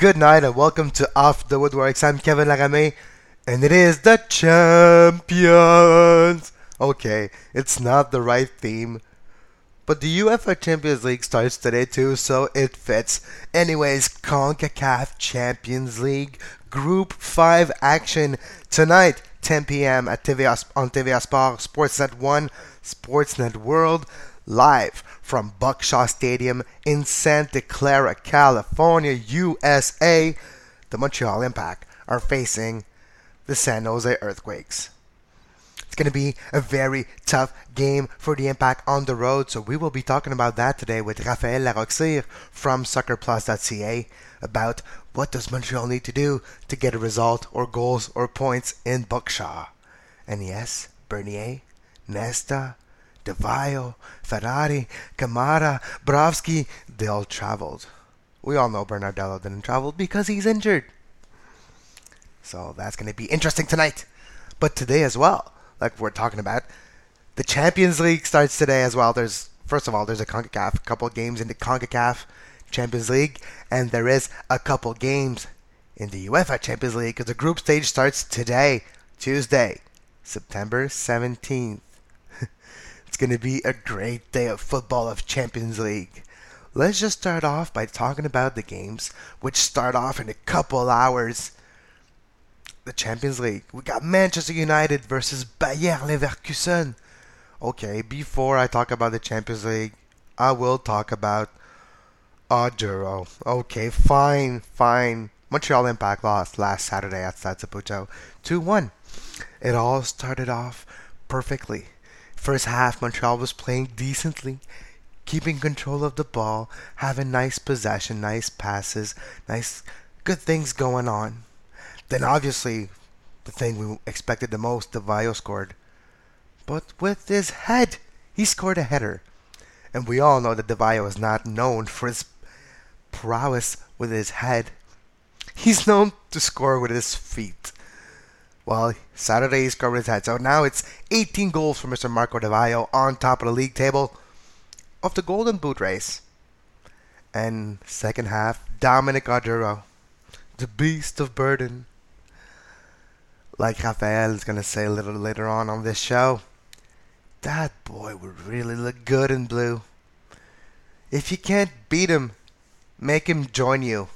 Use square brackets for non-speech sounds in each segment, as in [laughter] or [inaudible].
Good night, and welcome to Off the Woodworkx. I'm Kevin Laramé, and it is the champions. Okay, it's not the right theme, but the UEFA Champions League starts today too, so it fits. Anyways, CONCACAF Champions League Group 5 action tonight, 10 p.m. at TVA, on TVA Sport, Sportsnet 1, Sportsnet World, live from Buck Shaw Stadium in Santa Clara, California, USA. The Montreal Impact are facing the San Jose Earthquakes. It's going to be a very tough game for the Impact on the road, so we will be talking about that today with Raphaël Larocque from SoccerPlus.ca about what does Montreal need to do to get a result or goals or points in Buck Shaw. And yes, Bernier, Nesta, Di Vaio, Ferrari, Camara, Brovsky, they all traveled. We all know Bernardello didn't travel because he's injured. So that's going to be interesting tonight. But today as well, like we're talking about, the Champions League starts today as well. There's first of all, there's a CONCACAF, couple games in the CONCACAF Champions League, and there is a couple games in the UEFA Champions League because the group stage starts today, Tuesday, September 17th. Going to be a great day of football of Champions League. Let's just start off by talking about the games, which start off in a couple hours. The Champions League. We got Manchester United versus Bayer Leverkusen. Okay, before I talk about the Champions League, I will talk about Oduro. Okay, fine, fine. Montreal Impact lost last Saturday at Stade Saputo 2-1. It all started off perfectly. First half, Montreal was playing decently, keeping control of the ball, having nice possession, nice passes, nice, good things going on. Then obviously, the thing we expected the most, Di Vaio scored. But with his head, he scored a header. And we all know that Di Vaio is not known for his prowess with his head. He's known to score with his feet. Well, Saturday he scored his head. So now it's 18 goals for Mr. Marco Di Vaio on top of the league table of the Golden Boot race. And second half, Dominic Oduro, the beast of burden. Like Rafael is going to say a little later on on this show, that boy would really look good in blue. If you can't beat him, make him join you.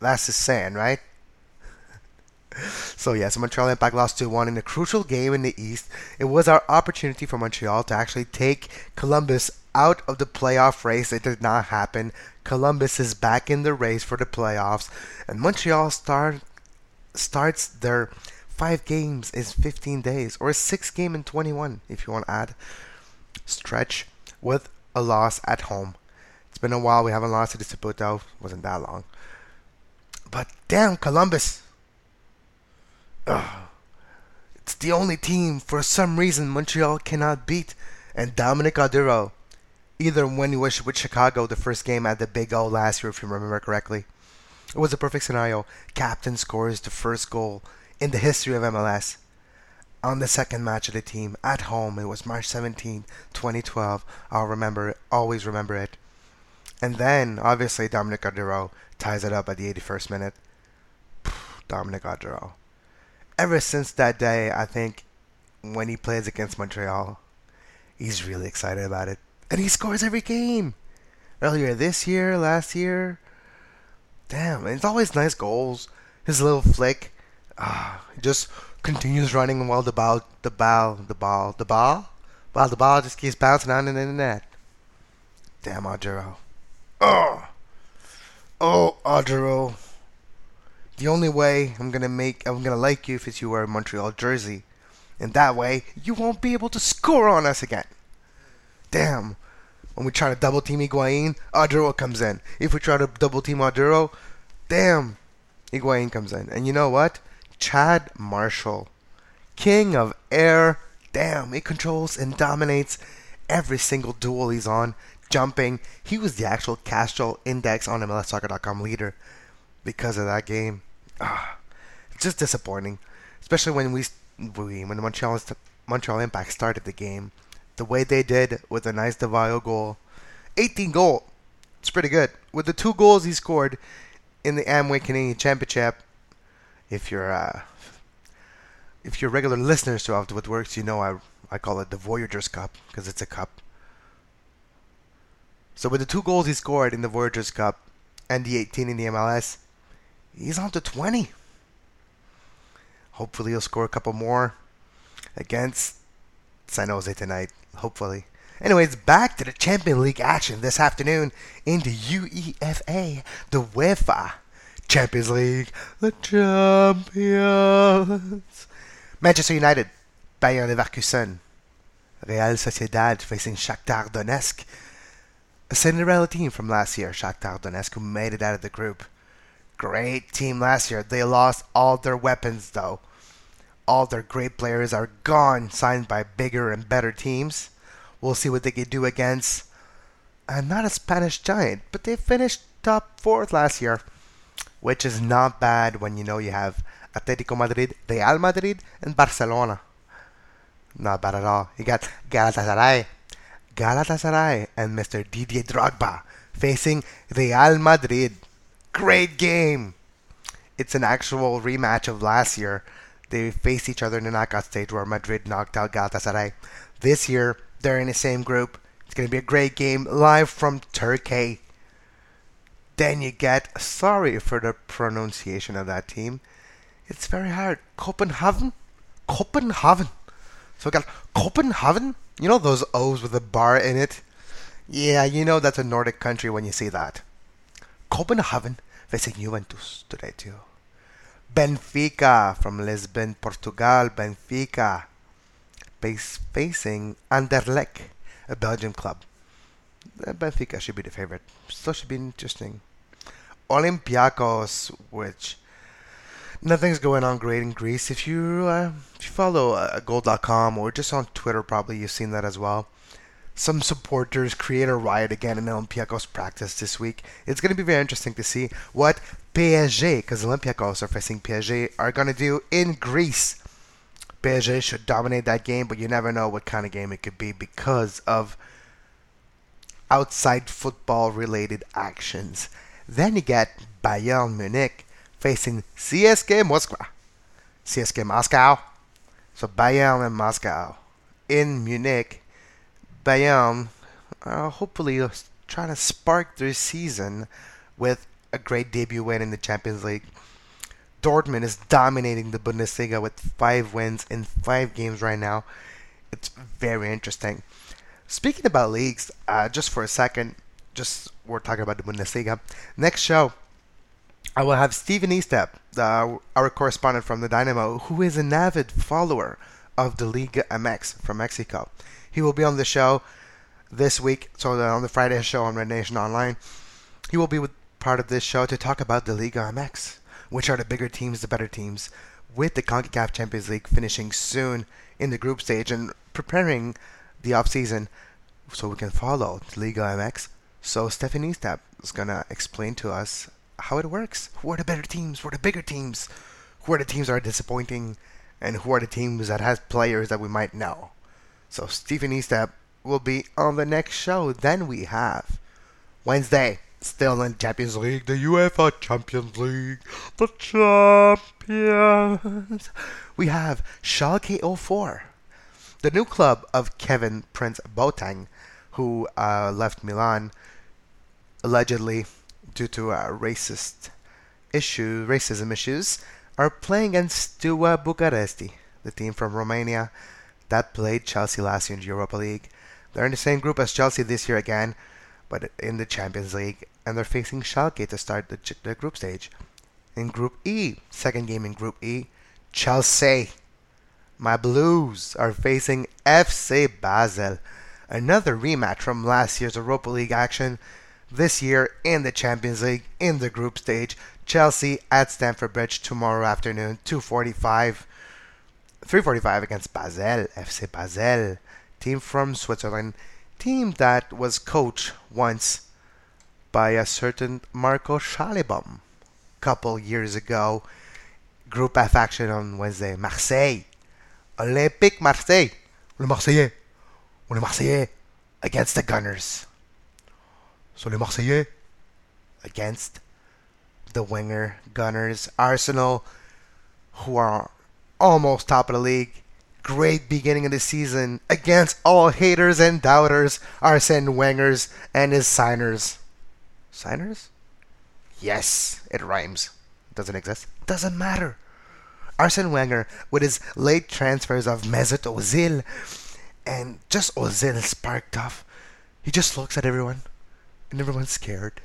That's the saying, right? So yes, Montreal Impact lost 2-1 in a crucial game in the East. It was our opportunity for Montreal to actually take Columbus out of the playoff race. It did not happen. Columbus is back in the race for the playoffs, and Montreal start starts their five games in 15 days, or a six game in 21 if you want to add stretch with a loss at home. It's been a while. We haven't lost to the Saputo. Wasn't that long. But damn, Columbus. Ugh. It's the only team for some reason Montreal cannot beat. And Dominic Oduro, either when he was with Chicago the first game at the Big O last year, if you remember correctly, it was a perfect scenario. Captain scores the first goal in the history of MLS. On the second match of the team at home, it was March 17, 2012. I'll remember it, always remember it. And then, obviously, Dominic Oduro ties it up at the 81st minute. Dominic Oduro. Ever since that day, I think when he plays against Montreal, he's really excited about it. And he scores every game. Earlier this year, last year. Damn, it's always nice goals. His little flick. Ah, just continues running while the ball, the ball, the ball, the ball, while the ball just keeps bouncing on and in the net. Damn, Oduro. Oh, oh, Oduro. The only way I'm gonna make I'm gonna like you if it's you wear a Montreal jersey, and that way you won't be able to score on us again. Damn. When we try to double team Higuain, Oduro comes in. If we try to double team Oduro, damn, Higuain comes in. And you know what? Chad Marshall, king of air. Damn, he controls and dominates every single duel he's on jumping. He was the actual Castrol Index on MLSsoccer.com leader because of that game. Ah, it's just disappointing, especially when we, we when the Montreal Montreal Impact started the game, the way they did with a nice Di Vaio goal, 18 goal. It's pretty good. With the two goals he scored in the Amway Canadian Championship. If you're uh, if you're regular listeners to Off What Works, you know I I call it the Voyageurs Cup because it's a cup. So with the two goals he scored in the Voyageurs Cup and the 18 in the MLS, he's on to 20. Hopefully he'll score a couple more against San Jose tonight. Hopefully. Anyways, back to the Champions League action this afternoon in the UEFA, the UEFA Champions League, the champions. Manchester United, Bayer Leverkusen, Real Sociedad facing Shakhtar Donetsk. A Cinderella team from last year, Shakhtar Donetsk, who made it out of the group. Great team last year. They lost all their weapons, though. All their great players are gone, signed by bigger and better teams. We'll see what they can do against uh, not a Spanish giant, but they finished top fourth last year, which is not bad when you know you have Atletico Madrid, Real Madrid, and Barcelona. Not bad at all. You got Galatasaray, Galatasaray, and Mr. Didier Drogba facing Real Madrid. Great game. It's an actual rematch of last year. They faced each other in the knockout stage where Madrid knocked out Galatasaray. This year, they're in the same group. It's going to be a great game live from Turkey. Then you get, sorry for the pronunciation of that team, it's very hard. Copenhagen? Copenhagen. So we got Copenhagen. You know those O's with a bar in it? Yeah, you know that's a Nordic country when you see that. Copenhagen facing Juventus today too. Benfica from Lisbon, Portugal. Benfica facing Anderlecht, a Belgian club. Uh, Benfica should be the favorite. Still should be interesting. Olympiacos, which nothing's going on great in Greece. If you uh, if you follow uh, Goal.com or just on Twitter, probably you've seen that as well. Some supporters create a riot again in Olympiacos practice this week. It's going to be very interesting to see what PSG, because Olympiacos are facing PSG, are going to do in Greece. PSG should dominate that game, but you never know what kind of game it could be because of outside football related actions. Then you get Bayern Munich facing CSK Moscow. CSK Moscow. So Bayern and Moscow in Munich. Bayern uh, hopefully trying to spark their season with a great debut win in the Champions League. Dortmund is dominating the Bundesliga with five wins in five games right now. It's very interesting. Speaking about leagues, uh, just for a second, just we're talking about the Bundesliga. Next show, I will have Steven Estep, the, our correspondent from the Dynamo, who is an avid follower of the Liga MX from Mexico. He will be on the show this week, so uh, on the Friday show on Red Nation Online. He will be with part of this show to talk about the Liga MX which are the bigger teams, the better teams, with the CONCACAF Champions League finishing soon in the group stage and preparing the off season so we can follow the Liga MX. So Stephen Estep is gonna explain to us how it works. Who are the better teams? Who are the bigger teams? Who are the teams that are disappointing? And who are the teams that has players that we might know? So Stephen Estep will be on the next show. Then we have Wednesday, Still in Champions League, the UEFA Champions League, the champions. We have Schalke 04, the new club of Kevin Prince Boateng, who uh, left Milan allegedly due to uh, racist issue, racism issues, are playing against Steaua Bucharesti, the team from Romania that played Chelsea last year in the Europa League. They're in the same group as Chelsea this year again, but in the Champions League, and they're facing Schalke to start the, the group stage. In Group E, second game in Group E, Chelsea, my Blues, are facing FC Basel. Another rematch from last year's Europa League action. This year in the Champions League in the group stage. Chelsea at Stamford Bridge tomorrow afternoon, 2:45, 3:45 against Basel, FC Basel, team from Switzerland team that was coached once by a certain Marco Schällibaum couple years ago. Group F action on Wednesday. Marseille. Olympique Marseille. Le Marseillais. Est Marseillais against the Gunners. So les Marseillais against the winger Gunners. Arsenal, who are almost top of the league. Great beginning of the season against all haters and doubters. Arsene Wenger's and his signers. Signers? Yes, it rhymes. Doesn't exist. Doesn't matter. Arsene Wenger, with his late transfers of Mesut Ozil and just Ozil sparked off, he just looks at everyone and everyone's scared.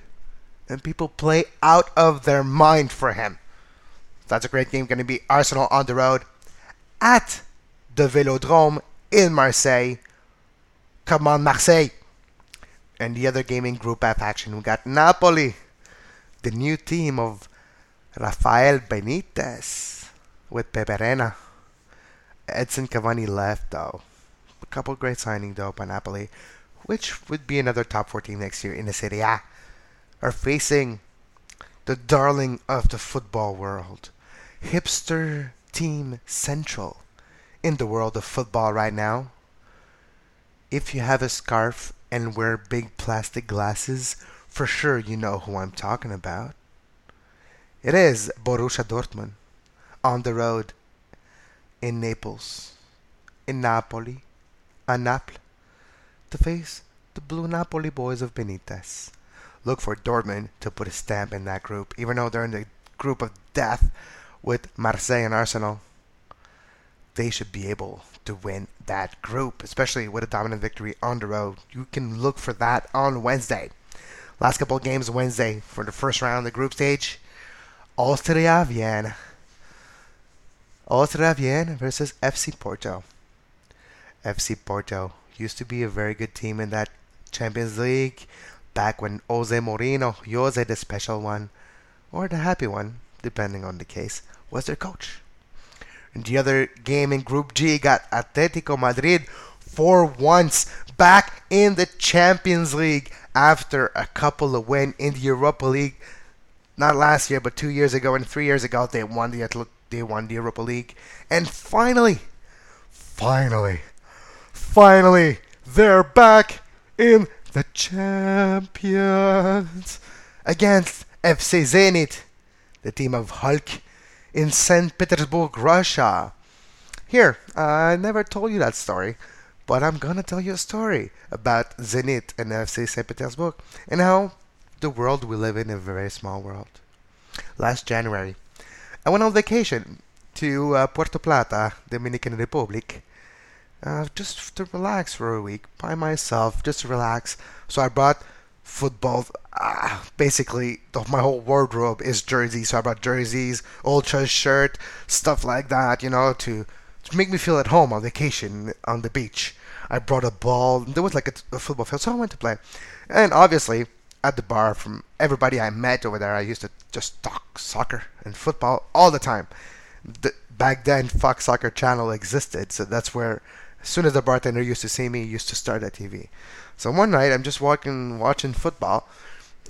And people play out of their mind for him. That's a great game. Going to be Arsenal on the road at the Velodrome in Marseille. Come on, Marseille. And the other gaming Group F action, we got Napoli, the new team of Rafael Benitez with Pepe Reina. Edson Cavani left though. A couple great signings though by Napoli, which would be another top 14 next year in the Serie A, are facing the darling of the football world, hipster team central in the world of football right now. If you have a scarf and wear big plastic glasses, for sure you know who I'm talking about. It is Borussia Dortmund on the road in Naples, in Napoli, a Naples, to face the Blue Napoli boys of Benitez. Look for Dortmund to put a stamp in that group, even though they're in the group of death with Marseille and Arsenal. They should be able to win that group, especially with a dominant victory on the road. You can look for that on Wednesday. Last couple of games Wednesday for the first round of the group stage. Austria Vienna. Austria Vienna versus FC Porto. FC Porto used to be a very good team in that Champions League back when Jose Mourinho, Jose the special one, or the happy one, depending on the case, was their coach. And the other game in Group G got Atletico Madrid for once back in the Champions League after a couple of wins in the Europa League. Not last year, but two years ago and three years ago, they won the Atl- they won the Europa League, and finally, finally, finally, they're back in the champions against FC Zenit, the team of Hulk in St. Petersburg, Russia. Here, I never told you that story, but I'm gonna tell you a story about Zenit and FC St. Petersburg and how the world we live in is a very small world. Last January, I went on vacation to uh, Puerto Plata, Dominican Republic, uh, just to relax for a week by myself, just to relax. So I brought football. Uh, basically, the, my whole wardrobe is jerseys. So I brought jerseys, ultra shirt, stuff like that, you know, to, to make me feel at home on vacation on the beach. I brought a ball. There was like a, a football field, so I went to play. And obviously, at the bar from everybody I met over there. I used to just talk soccer and football all the time. The, back then, Fox Soccer Channel existed, so that's where, as soon as the bartender used to see me, he used to start at TV. So one night, I'm just walking, watching football,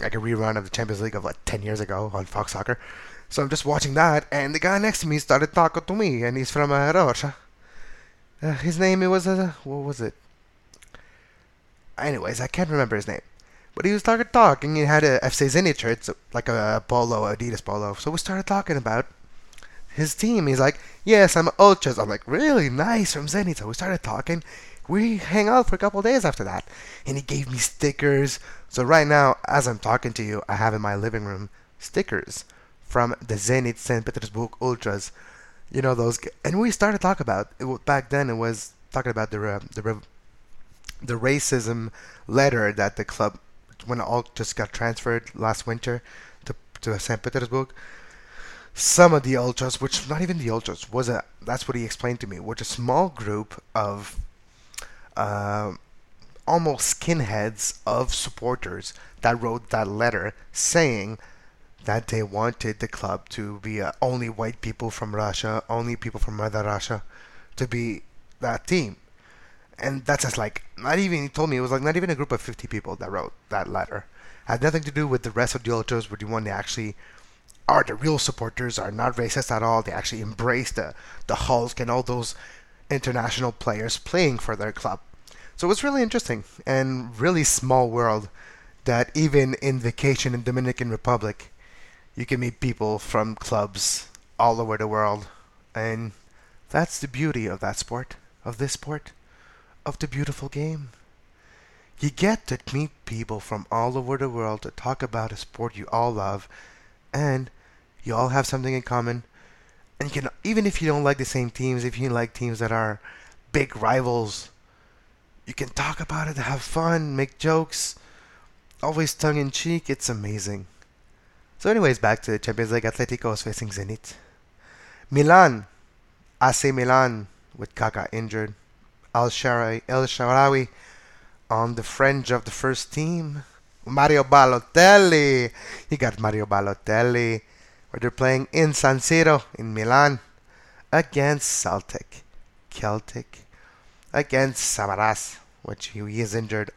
like a rerun of the Champions League of like 10 years ago on Fox Soccer. So I'm just watching that, and the guy next to me started talking to me, and he's from uh, Russia. Uh, his name it was uh, what was it? Anyways, I can't remember his name. But he was talking talking. He had a FC Zenit shirt, so like a polo, Adidas polo. So we started talking about his team. He's like, "Yes, I'm Ultras." I'm like, "Really nice from Zenit." So we started talking. We hang out for a couple days after that, and he gave me stickers. So right now, as I'm talking to you, I have in my living room stickers from the Zenit St. Petersburg Ultras. You know those, and we started talking about it, back then. It was talking about the the the racism letter that the club when all just got transferred last winter to to St. Petersburg, some of the ultras, which not even the ultras, was a that's what he explained to me, which a small group of uh, almost skinheads of supporters that wrote that letter saying that they wanted the club to be uh, only white people from Russia, only people from Mother Russia, to be that team. And that's just like not even he told me it was like not even a group of 50 people that wrote that letter. It had nothing to do with the rest of the ultras were the one they actually are the real supporters are not racist at all. They actually embrace the the hulk and all those international players playing for their club so it was really interesting and really small world that even in vacation in dominican republic You can meet people from clubs all over the world. And that's the beauty of that sport, of this sport, of the beautiful game. You get to meet people from all over the world to talk about a sport you all love, and you all have something in common. And you can, even if you don't like the same teams, if you like teams that are big rivals, you can talk about it, have fun, make jokes, always tongue in cheek. It's amazing. So, anyways, back to the Champions League. Atletico is facing Zenit. Milan, AC Milan with Kaka injured. Al Sharawi, El Shaarawy on the fringe of the first team. Mario Balotelli. You got Mario Balotelli. Where they're playing in San Siro in Milan against Celtic. Celtic against Samaras, which he is injured.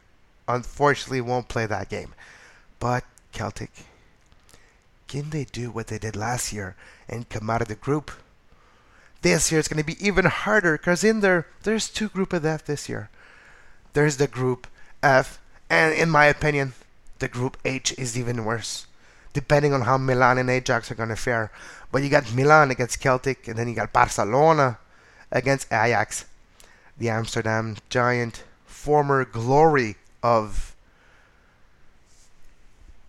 Unfortunately, won't play that game. But Celtic, can they do what they did last year and come out of the group? This year it's going to be even harder because in there, there's two group of F this year there's the group F, and in my opinion, the group H is even worse, depending on how Milan and Ajax are going to fare. But you got Milan against Celtic, and then you got Barcelona against Ajax, the Amsterdam Giant, former glory of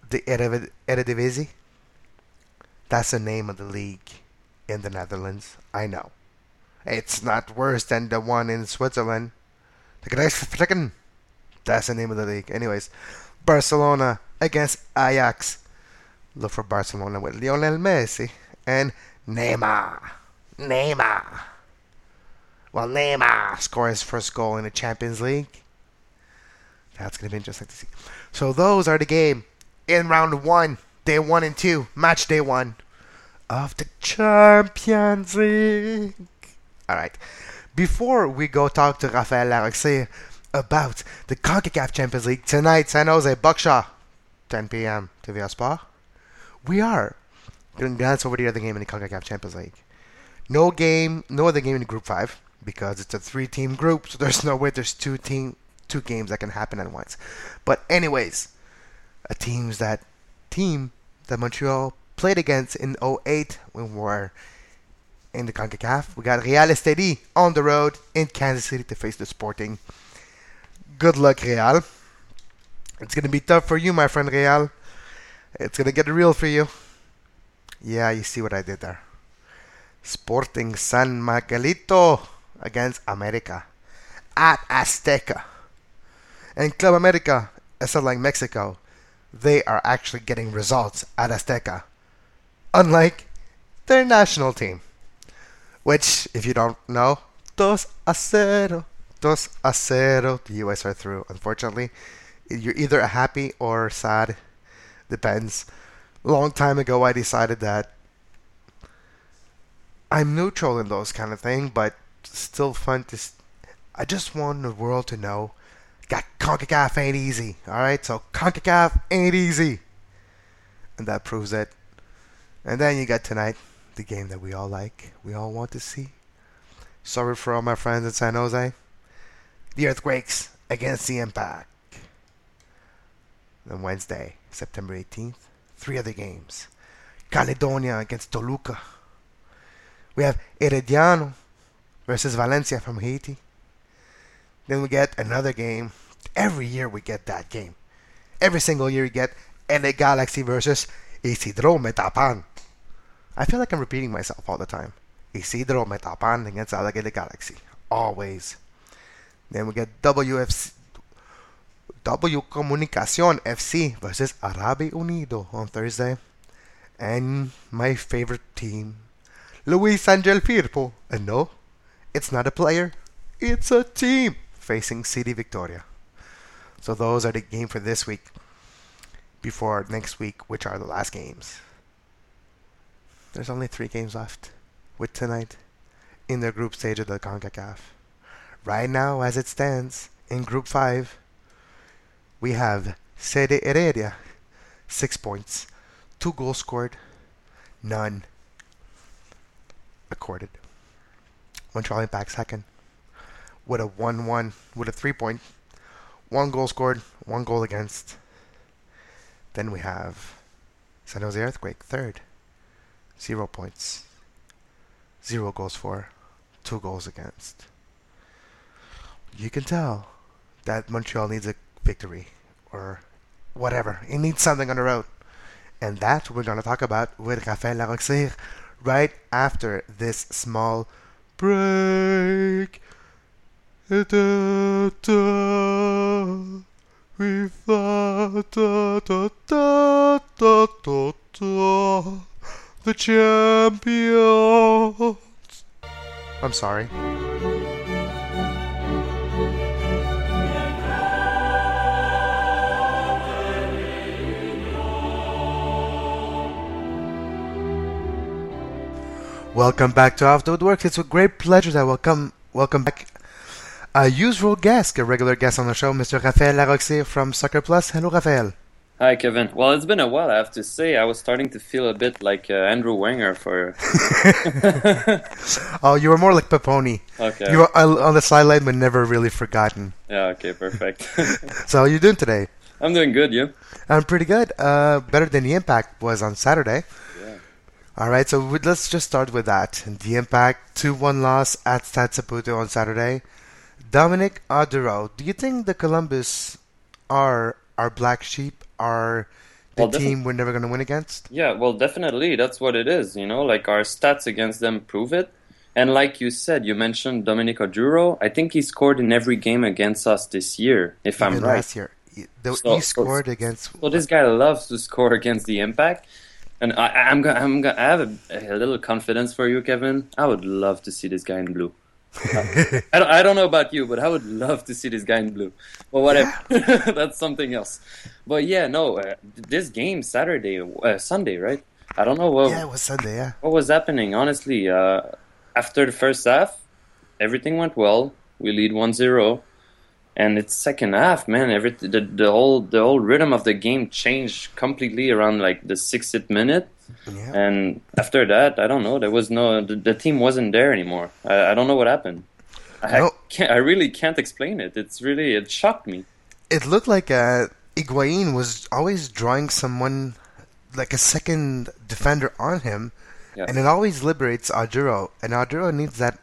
the Eredivisie. That's the name of the league in the Netherlands. I know. It's not worse than the one in Switzerland. The That's the name of the league. Anyways, Barcelona against Ajax. Look for Barcelona with Lionel Messi and Neymar. Neymar. Well, Neymar scores his first goal in the Champions League. That's going to be interesting to see. So those are the game in round one, day one and two, match day one of the Champions League. All right. Before we go talk to Rafael Larocque about the CONCACAF Champions League tonight, San Jose Buck Shaw, 10 p.m. to the Sport, we are glance over the other game in the CONCACAF Champions League. No game, no other game in Group 5 because it's a three-team group, so there's no way there's two team two games that can happen at once. But anyways, a teams that team that Montreal played against in 08 when we were in the CONCACAF. We got Real Esteli on the road in Kansas City to face the Sporting. Good luck, Real. It's going to be tough for you, my friend Real. It's to get real for you. Yeah, you see what I did there. Sporting San Miguelito against America at Azteca. And Club America, it's like Mexico, they are actually getting results at Azteca. Unlike their national team. Which, if you don't know, dos a cero. Dos a cero. The US are through, unfortunately. You're either a happy or sad. Depends. Long time ago, I decided that I'm neutral in those kind of things, but still fun to. St- I just want the world to know that CONCACAF ain't easy, alright? So CONCACAF ain't easy. And that proves it. And then you got tonight the game that we all like, we all want to see. Sorry for all my friends in San Jose. The Earthquakes against the Impact. Then Wednesday, September 18th, three other games. Caledonia against Toluca. We have Herediano versus Valencia from Haiti. Then we get another game. Every year we get that game. Every single year we get LA Galaxy versus Isidro Metapan I feel like I'm repeating myself all the time. Isidro Metapan against Alligator Galaxy. Always. Then we get WFC, W Comunicación FC versus Arabe Unido on Thursday. And my favorite team, Luis Angel Firpo. And no, it's not a player, it's a team facing City Victoria. So those are the game for this week. Before next week, which are the last games. There's only three games left with tonight in the group stage of the CONCACAF. Right now, as it stands, in Group 5, we have Sede Heredia, 6 points, 2 goals scored, none accorded. Montreal Impact second, with a 1-1, with a 3 point, 1 goal scored, 1 goal against. Then we have San Jose Earthquake, third. Zero points. Zero goals for. Two goals against. You can tell that Montreal needs a victory. Or whatever. It needs something on the road. And that we're going to talk about with Raphaël Larocque right after this small break. We the champions. I'm sorry. Welcome back to Off the Woodworkx. It's a great pleasure to welcome welcome back a usual guest, a regular guest on the show, Mr. Raphaël Larocque from Soccer Plus. Hello, Raphaël. Hi, Kevin. Well, it's been a while, I have to say. I was starting to feel a bit like uh, Andrew Wenger for. [laughs] oh, you were more like Peponi. Okay. You were on the sideline, but never really forgotten. Yeah. Okay. Perfect. [laughs] so, how are you doing today? I'm doing good. You? I'm pretty good. Uh, better than the Impact was on Saturday. All right, so let's just start with that. The Impact 2-1 loss at Stade Saputo on Saturday. Dominic Oduro, do you think the Columbus are our black sheep, are the well, team we're never going to win against? Yeah, well, definitely. That's what it is. You know, like our stats against them prove it. And like you said, you mentioned Dominic Oduro. I think he scored in every game against us this year, if Even I'm right. Last year, he, so, he scored so, against. So this guy loves to score against the Impact. And I, gonna, I'm gonna, I have a, a, little confidence for you, Kevin. I would love to see this guy in blue. I, don't, I don't know about you, but I would love to see this guy in blue. Well, whatever. Yeah. [laughs] That's something else. But yeah, no, uh, this game Saturday, uh, Sunday, right? I don't know what. Yeah, it was Sunday. Yeah. What was happening? Honestly, uh, after the first half, everything went well. We lead 1-0 and it's second half, man. Every the, the whole the whole rhythm of the game changed completely around like the 60th minute, yeah. and after that, I don't know. There was no the, the team wasn't there anymore. I, I don't know what happened. I no. can't. I really can't explain it. It's really it shocked me. It looked like uh, Higuain was always drawing someone like a second defender on him, yeah. and it always liberates Oduro, and Oduro needs that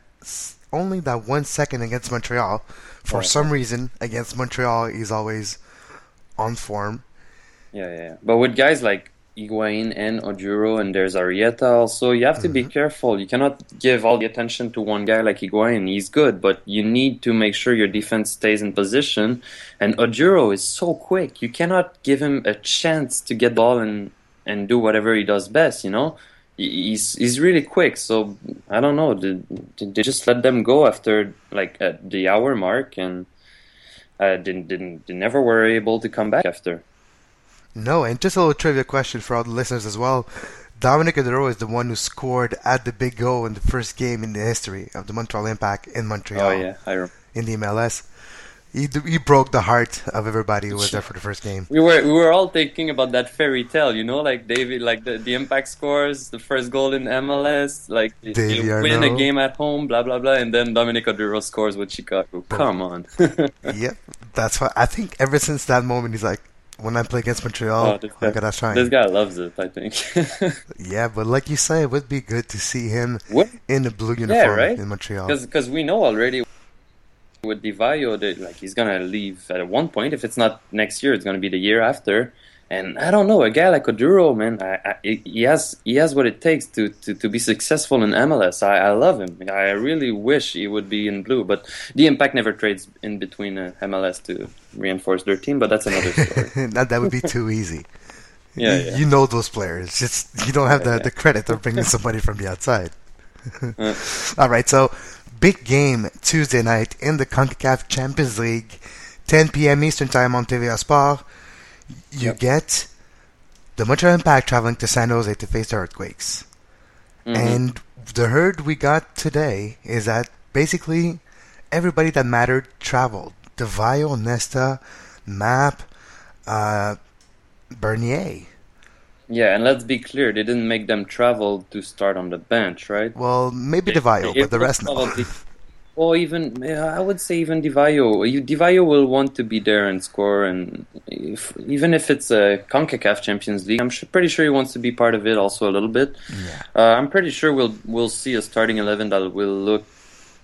only that one second against Montreal for right. some reason against Montreal, he's always on form. Yeah, yeah, yeah. But with guys like Higuain and Oduro, and there's Arrieta also, you have to mm-hmm. be careful. You cannot give all the attention to one guy like Higuain. He's good, but you need to make sure your defense stays in position. And Oduro is so quick. You cannot give him a chance to get the ball and, and do whatever he does best, you know? He's he's really quick. So I don't know. Did, did they just let them go after like at the hour mark and uh, didn't didn't they never were able to come back after? No, and just a little trivia question for all the listeners as well. Dominic Oduro is the one who scored at the big goal in the first game in the history of the Montreal Impact in Montreal. Oh yeah, I remember. In the MLS he, he broke the heart of everybody who was there for the first game. We were we were all thinking about that fairy tale, you know, like David, like the, the impact scores, the first goal in MLS, like Davey you win a game at home, blah blah blah, and then Dominic Oduro scores with Chicago. Come on. [laughs] yep, that's why I think. Ever since that moment, he's like, when I play against Montreal, oh, I gotta try. This guy loves it, I think. [laughs] yeah, but like you say, it would be good to see him what? in the blue uniform yeah, right? in Montreal. Because we know already with Di Vaio that like he's gonna leave at one point. If it's not next year, it's gonna be the year after. And I don't know, a guy like Oduro, man, I, I, he has he has what it takes to, to, to be successful in MLS. I, I love him. I really wish he would be in blue, but the Impact never trades in between uh, MLS to reinforce their team. But that's another story. [laughs] that that would be too easy. [laughs] yeah, you, yeah, you know those players. Just you don't have the, the credit of bringing somebody from the outside. [laughs] uh. All right, so big game Tuesday night in the CONCACAF Champions League, 10 p.m. Eastern Time on TVA Sport. You yep. get the Montreal Impact traveling to San Jose to face the Earthquakes. Mm-hmm. And the herd we got today is that basically everybody that mattered traveled. Di Vaio, Nesta, Mapp, uh, Bernier. Yeah, and let's be clear, they didn't make them travel to start on the bench, right? Well, maybe Di Vaio, but the rest probably, [laughs] Or even, I would say even Di Vaio. You- Di Vaio will want to be there and score, and if, even if it's a Concacaf Champions League, I'm su pretty sure he wants to be part of it also a little bit. Yeah. Uh, I'm pretty sure we'll we'll see a starting eleven that will look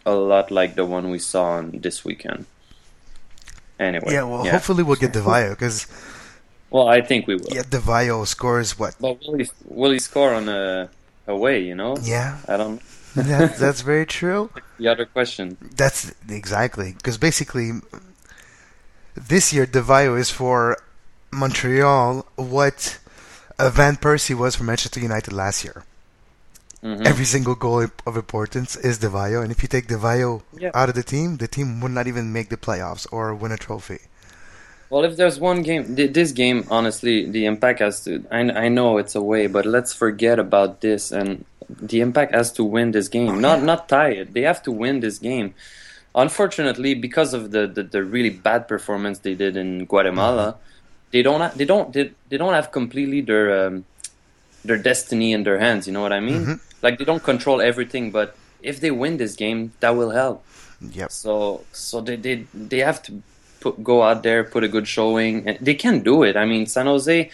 a lot like the one we saw on this weekend. Anyway, Yeah, well, hopefully we'll get [laughs] Di Vaio because Well, I think we will. yeah, Di Vaio scores what? But will he will he score on a away? You know, Yeah, I don't. that, that's very true. [laughs] The other question. That's exactly because basically this year the Di Vaio is for Montreal what Van Persie was for Manchester United last year. Mhm. Every single goal of importance is Di Vaio, and if you take Di Vaio Yeah. out of the team, the team would not even make the playoffs or win a trophy. Well, if there's one game, this game, honestly, the impact has to. I, I know it's away, but let's forget about this. And the impact has to win this game, not not tie it. They have to win this game. Unfortunately, because of the, the, the really bad performance they did in Guatemala, they don't ha- they don't they, they don't have completely their um, their destiny in their hands. You know what I mean? Mhm. Like they don't control everything, but if they win this game, that will help. Yep. So so they they they have to put go out there, put a good showing, they can do it. I mean, San Jose,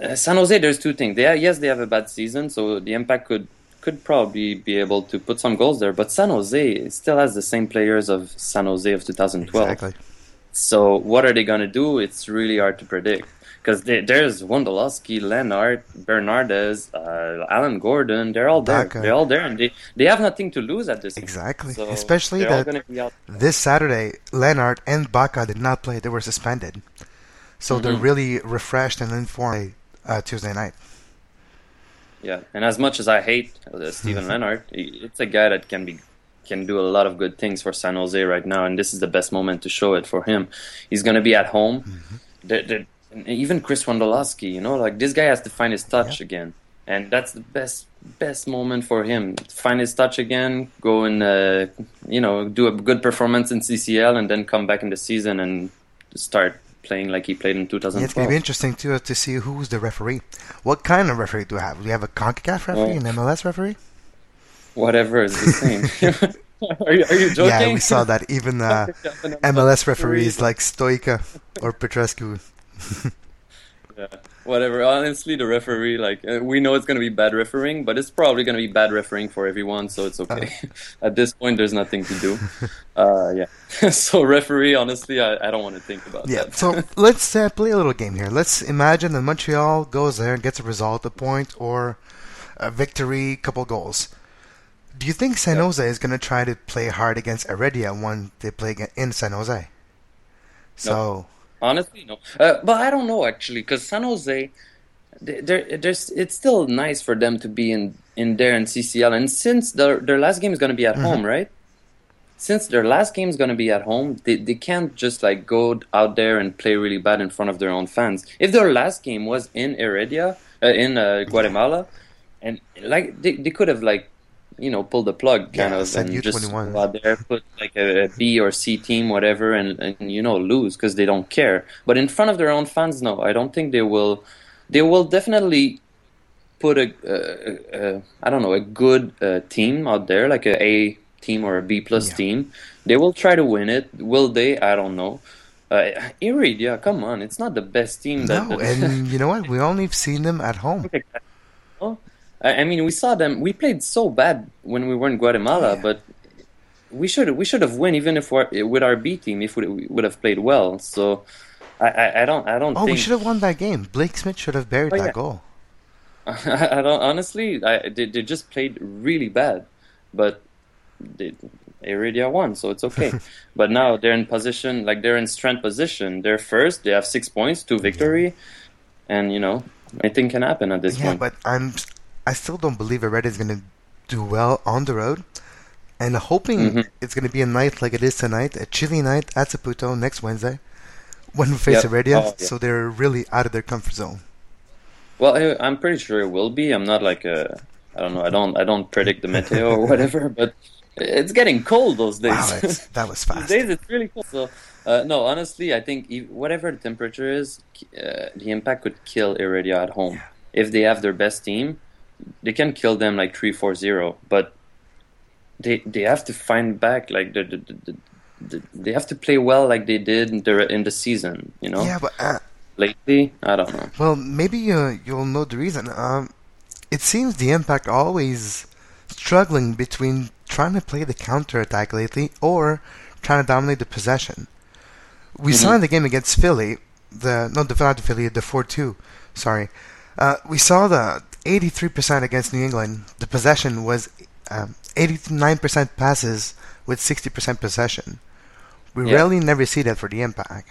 uh, San Jose. There's two things. They are, yes, they have a bad season, so the impact could could probably be able to put some goals there. But San Jose still has the same players of San Jose of 2012. Exactly. So what are they gonna do? It's really hard to predict. Because there's Wondolowski, Lenhart, Bernardez, uh, Alan Gordon. They're all there. Baca. They're all there, and they, they have nothing to lose at this. Exactly. So Especially that gonna be out. this Saturday, Lenhart and Baca did not play; they were suspended. So they're Mhm. really refreshed and informed uh, Tuesday night. Yeah, and as much as I hate uh, Steven Leonard, it's a guy that can be can do a lot of good things for San Jose right now, and this is the best moment to show it for him. He's going to be at home. The- the- even Chris Wondolowski, you know, like this guy has to find his touch again, and that's the best best moment for him. Find his touch again, go and uh, you know do a good performance in CCL, and then come back in the season and start playing like he played in Yeah, it's going to be interesting too to see who's the referee. What kind of referee do we have? Do we have a Concacaf referee, Oh. an MLS referee? Whatever is the same. [laughs] [laughs] [laughs] are, you, are you joking? Yeah, we saw that. Even [laughs] uh, MLS referees like Stoica or Petrescu. [laughs] Yeah. Whatever. Honestly, the referee, like, uh, we know it's going to be bad refereeing, but it's probably going to be bad refereeing for everyone, so it's okay. At this point, there's nothing to do. Uh, yeah. so, referee, honestly, I, I don't want to think about Yeah, that. so let's uh, play a little game here. Let's imagine that Montreal goes there and gets a result, a point, or a victory, couple goals. Do you think San. Jose is going to try to play hard against Heredia when they play in San Jose? So, Honestly, no. Uh, but I don't know actually, because San Jose, they're, there's it's still nice for them to be in in there in CCL, and since their their last game is going to be at home, right? Since their last game is going to be at home, they they can't just like go out there and play really bad in front of their own fans. If their last game was in Heredia, uh, in uh, Guatemala, and like they, they could have like you know pull the plug kind Yeah, of and just U21. go out there put like a, a B or C team whatever and, and you know lose because they don't care but in front of their own fans no I don't think they will they will definitely put a, a, a I don't know a good uh, team out there like a A team or a B plus Yeah. team they will try to win it will they I don't know uh, Heredia come on it's not the best team that, no, that- and [laughs] you know what? We only have seen them at home. I I mean, we saw them. We played so bad when we were in Guatemala, Yeah. but we should we should have won even if we're with our B team if we, we would have played well. So I, I, I don't I don't Oh, we should have won that game. Blake Smith should have buried Oh, that yeah. goal. [laughs] I don't honestly. I they, they just played really bad, but they, Heredia won, so it's okay. [laughs] but now they're in position, like they're in strength position. They're first. They have six points, two victory, and you know anything can happen at this Yeah, point. but I'm I still don't believe Heredia is going to do well on the road. And hoping Mhm. it's going to be a night like it is tonight, a chilly night at Saputo next Wednesday when we face Yep. Heredia. Oh, yeah. So they're really out of their comfort zone. Well, I, I'm pretty sure it will be. I'm not like a, I don't know. I don't, I don't predict the meteo or [laughs] whatever. But it's getting cold those days. Wow, [laughs] that was these fast. days it's really cold. So, uh, no, honestly, I think whatever the temperature is, uh, the impact could kill Heredia at home. If they have their best team, they can kill them like three, four, zero. But they they have to find back like the, the, the, the they have to play well like they did in the, in the season. You know. Yeah, but uh, lately, I don't know. Well, maybe uh, you'll know the reason. Um, it seems the Impact always struggling between trying to play the counter attack lately or trying to dominate the possession. We Mhm. saw in the game against Philly, the no, the not the Philly, the four two. Sorry, uh, we saw the eighty three percent against New England. The possession was um, nine percent passes with sixty percent possession. We Yeah. rarely never see that for the Impact.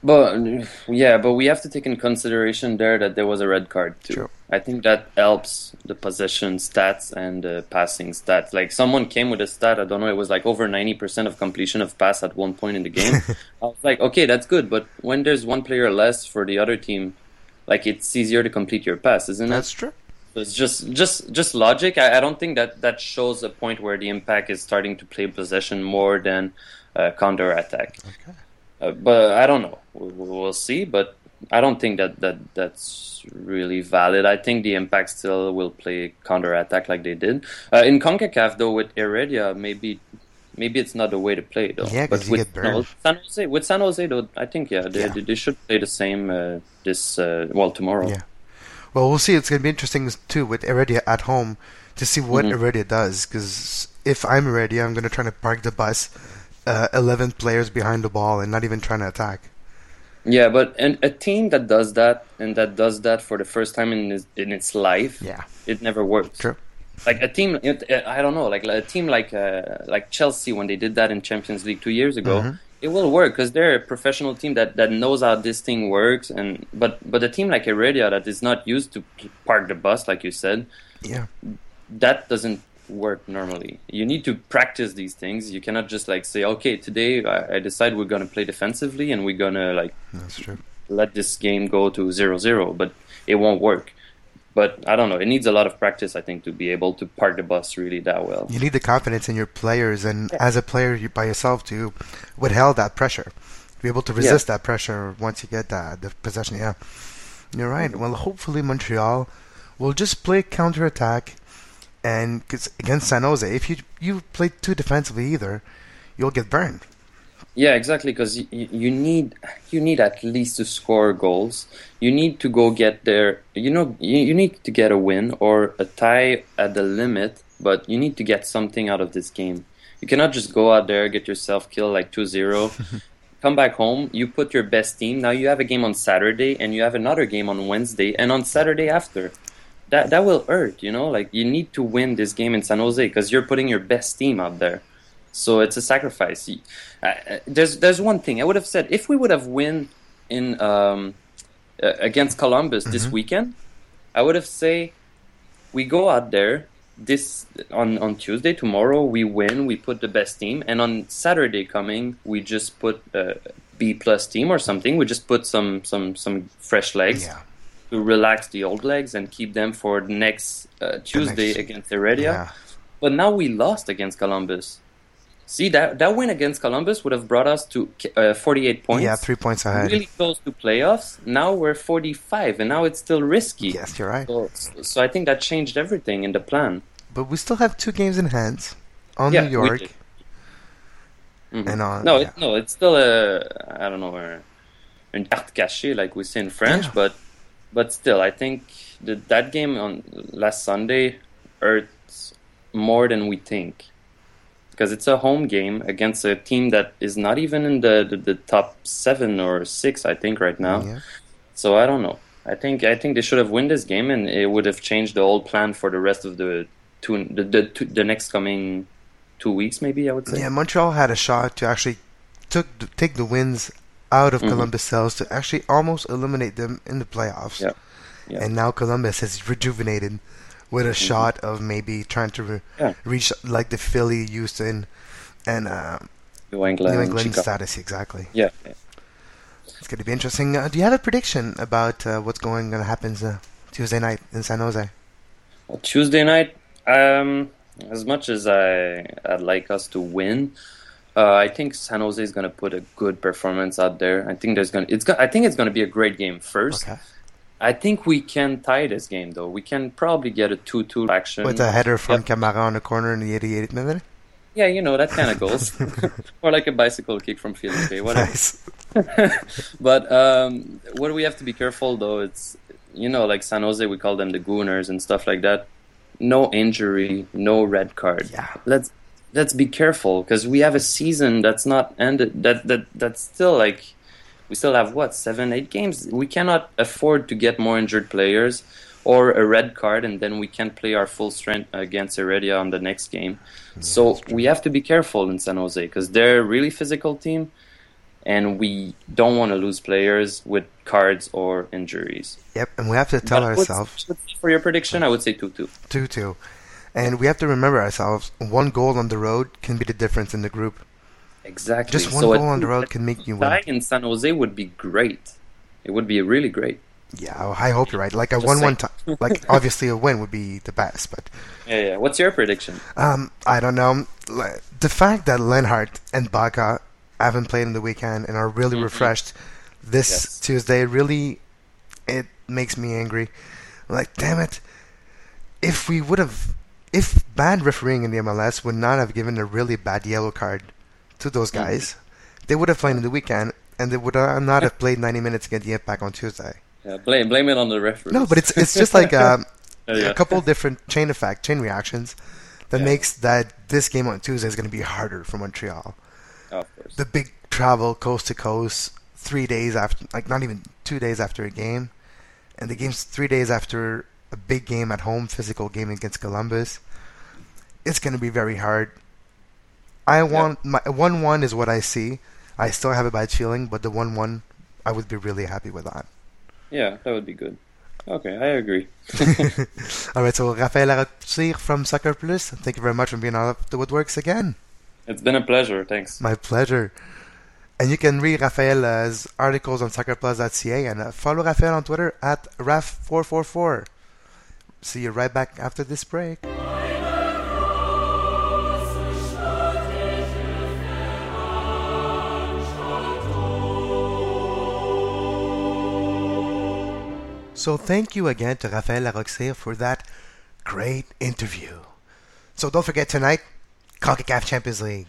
But yeah, but we have to take in consideration there that there was a red card too. True. I think that helps the possession stats and the passing stats. Like someone came with a stat, I don't know, it was like over ninety percent of completion of pass at one point in the game. [laughs] I was like, okay, that's good, but when there's one player less for the other team, like it's easier to complete your pass, isn't it? That's true. So It's just just just logic. I, I don't think that that shows a point where the impact is starting to play possession more than uh, counter attack. Okay. Uh, but I don't know. We'll, we'll see. But I don't think that, that that's really valid. I think the impact still will play counter attack like they did uh, in Concacaf. Though with Heredia, maybe maybe it's not the way to play though. Yeah, but you with get burned. San Jose, with San Jose though, I think yeah, they Yeah. they, they should play the same uh, this uh, well tomorrow. Yeah. Well, we'll see. It's going to be interesting too with Heredia at home to see what Mhm. Heredia does. Because if I'm Heredia, I'm going to try to park the bus, uh, 11 players behind the ball, and not even trying to attack. Yeah, but and a team that does that and that does that for the first time in its, in its life, Yeah. it never works. True. Like a team, I don't know, like a team like uh, like Chelsea when they did that in Champions League two years ago, Mhm. it will work because they're a professional team that, that knows how this thing works. And but but a team like Heredia that is not used to park the bus, like you said, Yeah. that doesn't work normally. You need to practice these things. You cannot just like say, okay, today I, I decide we're gonna play defensively and we're gonna like That's true. let this game go to 0-0, but it won't work. But I don't know. It needs a lot of practice, I think, to be able to park the bus really that well. You need the confidence in your players, and Yeah. as a player you, by yourself to withhold that pressure, be able to resist that pressure once you get that the possession. Yeah, you're right. Well, hopefully Montreal will just play counter attack, and cause against San Jose, if you you play too defensively either, you'll get burned. Yeah, exactly. Because you, you need you need at least to score goals. You need to go get there. You know, you, you need to get a win or a tie at the limit. But you need to get something out of this game. You cannot just go out there get yourself killed like 2-0. [laughs] Come back home. You put your best team. Now you have a game on Saturday and you have another game on Wednesday and on Saturday after. That that will hurt. You know, like you need to win this game in San Jose because you're putting your best team out there. So it's a sacrifice. Uh, uh, there's there's one thing I would have said if we would have win in um, uh, against Columbus this Mhm. weekend, I would have say we go out there this on on Tuesday tomorrow we win we put the best team and on Saturday coming we just put a B plus team or something we just put some some some fresh legs Yeah, to relax the old legs and keep them for the next uh, Tuesday next- against Heredia. yeah, But now we lost against Columbus. See that that win against Columbus would have brought us to uh, 48 points. yeah. Three points ahead. Really close to playoffs. Now we're 45, and now it's still risky. Yes, you're right. So, so I think that changed everything in the plan. But we still have two games in hand on Yeah, New York. Mhm. And on- no, yeah. it, no, it's still a I don't know a, une carte cachée like we say in French, Yeah. but but still, I think that that game on last Sunday hurts more than we think because it's a home game against a team that is not even in the, the, the top seven or six, I think, right now. Yeah. So I don't know. I think I think they should have won this game, and it would have changed the whole plan for the rest of the two the the, two, the next coming two weeks, maybe I would say. Yeah, Montreal had a shot to actually took take the wins out of Mhm. Columbus cells to actually almost eliminate them in the playoffs. Yeah, yeah. And now Columbus has rejuvenated with a shot of maybe trying to re- Yeah. reach like the Philly, Houston, and uh, New England, New England Chicago. status exactly. Yeah, yeah. It's going to be interesting. Uh, do you have a prediction about uh, what's going to happen uh, Tuesday night in San Jose? Well, Tuesday night. Um, as much as I I'd like us to win, uh, I think San Jose is going to put a good performance out there. I think there's going to it's go- I think it's going to be a great game first. Okay. I think we can tie this game though. We can probably get a two-two action with a header from yep. Camara on the corner in the 88th minute. Yeah, you know that kind of goes, [laughs] [laughs] or like a bicycle kick from Felipe, [laughs] whatever. Nice. but um, what we have to be careful though, it's you know like San Jose, we call them the Goonies and stuff like that. No injury, no red card. Yeah. Let's let's be careful because we have a season that's not ended. That that that's still like we still have what seven, eight games. We cannot afford to get more injured players or a red card, and then we can't play our full strength against Heredia on the next game. so we have to be careful in San Jose because they're a really physical team, and we don't want to lose players with cards or injuries. Yep, and we have to tell but ourselves. For your prediction, I would say two-two. Two-two. And we have to remember ourselves: one goal on the road can be the difference in the group. Exactly. Just one so goal on the road can make you win. Tie in San Jose would be great. It would be really great. Yeah, I hope you're right. Like a one-one, time. [laughs] like obviously a win would be the best, but yeah, yeah. What's your prediction? Um, I don't know. The fact that Lenhart and Baca haven't played in the weekend and are really mm-hmm. refreshed this yes. Tuesday really it makes me angry. Like, damn it! If we would have, if bad refereeing in the MLS would not have given a really bad yellow card to those guys, they would have played in the weekend and they would not have played 90 minutes against the Impact on Tuesday. Yeah, blame blame it on the referee. No, but it's it's just like um, [laughs] yeah. a couple different chain effect, chain reactions that yeah. makes that this game on Tuesday is going to be harder for Montreal. Oh, of course. The big travel coast to coast, three days after, like not even two days after a game, and the game's three days after a big game at home, physical game against Columbus. It's going to be very hard. I want my one one is what I see. I still have a bad feeling, but the one one, I would be really happy with that. Yeah, that would be good. Okay, I agree. [laughs] [laughs] All right, so Raphaël Larocque-Cyr from Soccer Plus, thank you very much for being on the Woodworkx again. It's been a pleasure, thanks. My pleasure. And you can read Raphael's articles on soccerplus.ca and uh, follow Raphael on Twitter at Raph444. See you right back after this break. So thank you again to Raphaël Larocque-Cyr for that great interview. So don't forget tonight, CONCACAF Champions League.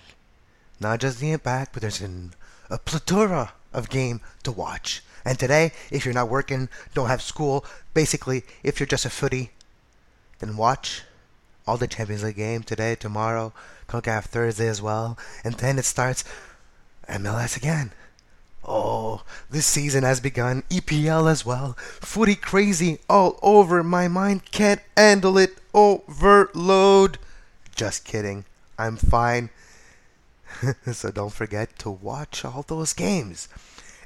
Not just the impact, but there's an, a plethora of game to watch. And today, if you're not working, don't have school, basically, if you're just a footy, then watch all the Champions League game today, tomorrow, CONCACAF Thursday as well. And then it starts MLS again. Oh, this season has begun. EPL as well. Footy crazy all over my mind. Can't handle it. Overload. Just kidding. I'm fine. [laughs] so don't forget to watch all those games.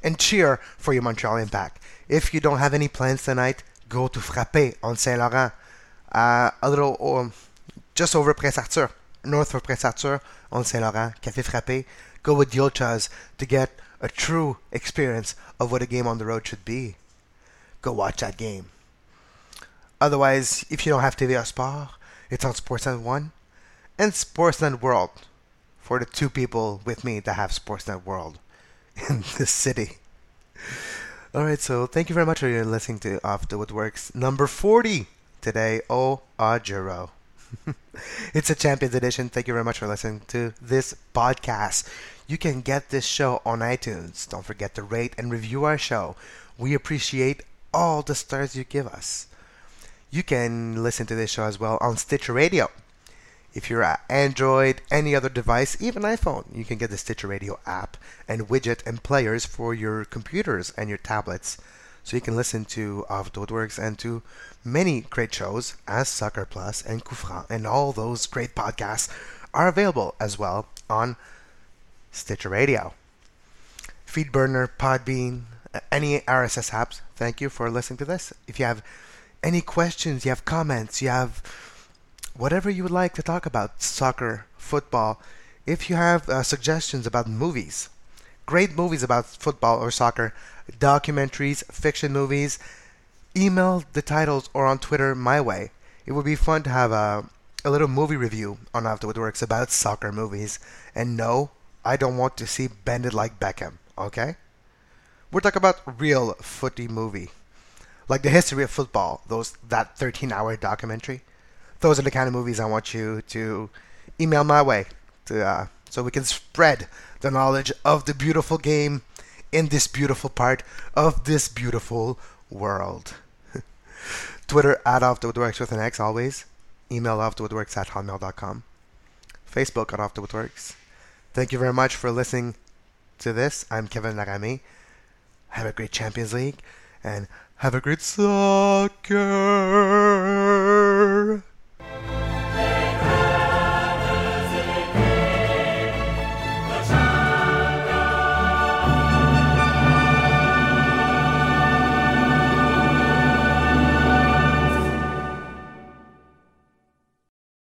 And cheer for your Montreal Impact. If you don't have any plans tonight, go to Frappé on Saint Laurent. Uh, a little, um, just over Prince Arthur, north of Prince Arthur on Saint Laurent, Café Frappé. Go with Dilchas to get a true experience of what a game on the road should be, go watch that game. Otherwise, if you don't have TVA Sport, it's on Sportsnet 1 and Sportsnet World for the two people with me that have Sportsnet World [laughs] in this city. Alright, so thank you very much for listening to Off the Woodworkx number 40 today. Oh, Oduro. [laughs] it's a Champions Edition. Thank you very much for listening to this podcast. You can get this show on iTunes. Don't forget to rate and review our show. We appreciate all the stars you give us. You can listen to this show as well on Stitcher Radio. If you're at Android, any other device, even iPhone, you can get the Stitcher Radio app and widget and players for your computers and your tablets. So you can listen to the Woodworkx and to many great shows as Soccer Plus and Coup and all those great podcasts are available as well on Stitcher Radio, Feedburner, Podbean, any RSS apps. Thank you for listening to this. If you have any questions, you have comments, you have whatever you would like to talk about, soccer, football, if you have uh, suggestions about movies, great movies about football or soccer, documentaries, fiction movies, email the titles or on Twitter my way. It would be fun to have a, a little movie review on After Works about soccer movies. And no, I don't want to see Bend It Like Beckham, okay? We're talking about real footy movie. like the history of football, those that 13-hour documentary. Those are the kind of movies I want you to email my way to uh, so we can spread the knowledge of the beautiful game in this beautiful part of this beautiful world. [laughs] Twitter at Off the Woodworkx with an X always. Email off the woodworkx at hotmail.com. Facebook at Off the Woodworkx. Thank you very much for listening to this. I'm Kevin Nagami. Have a great Champions League and have a great soccer.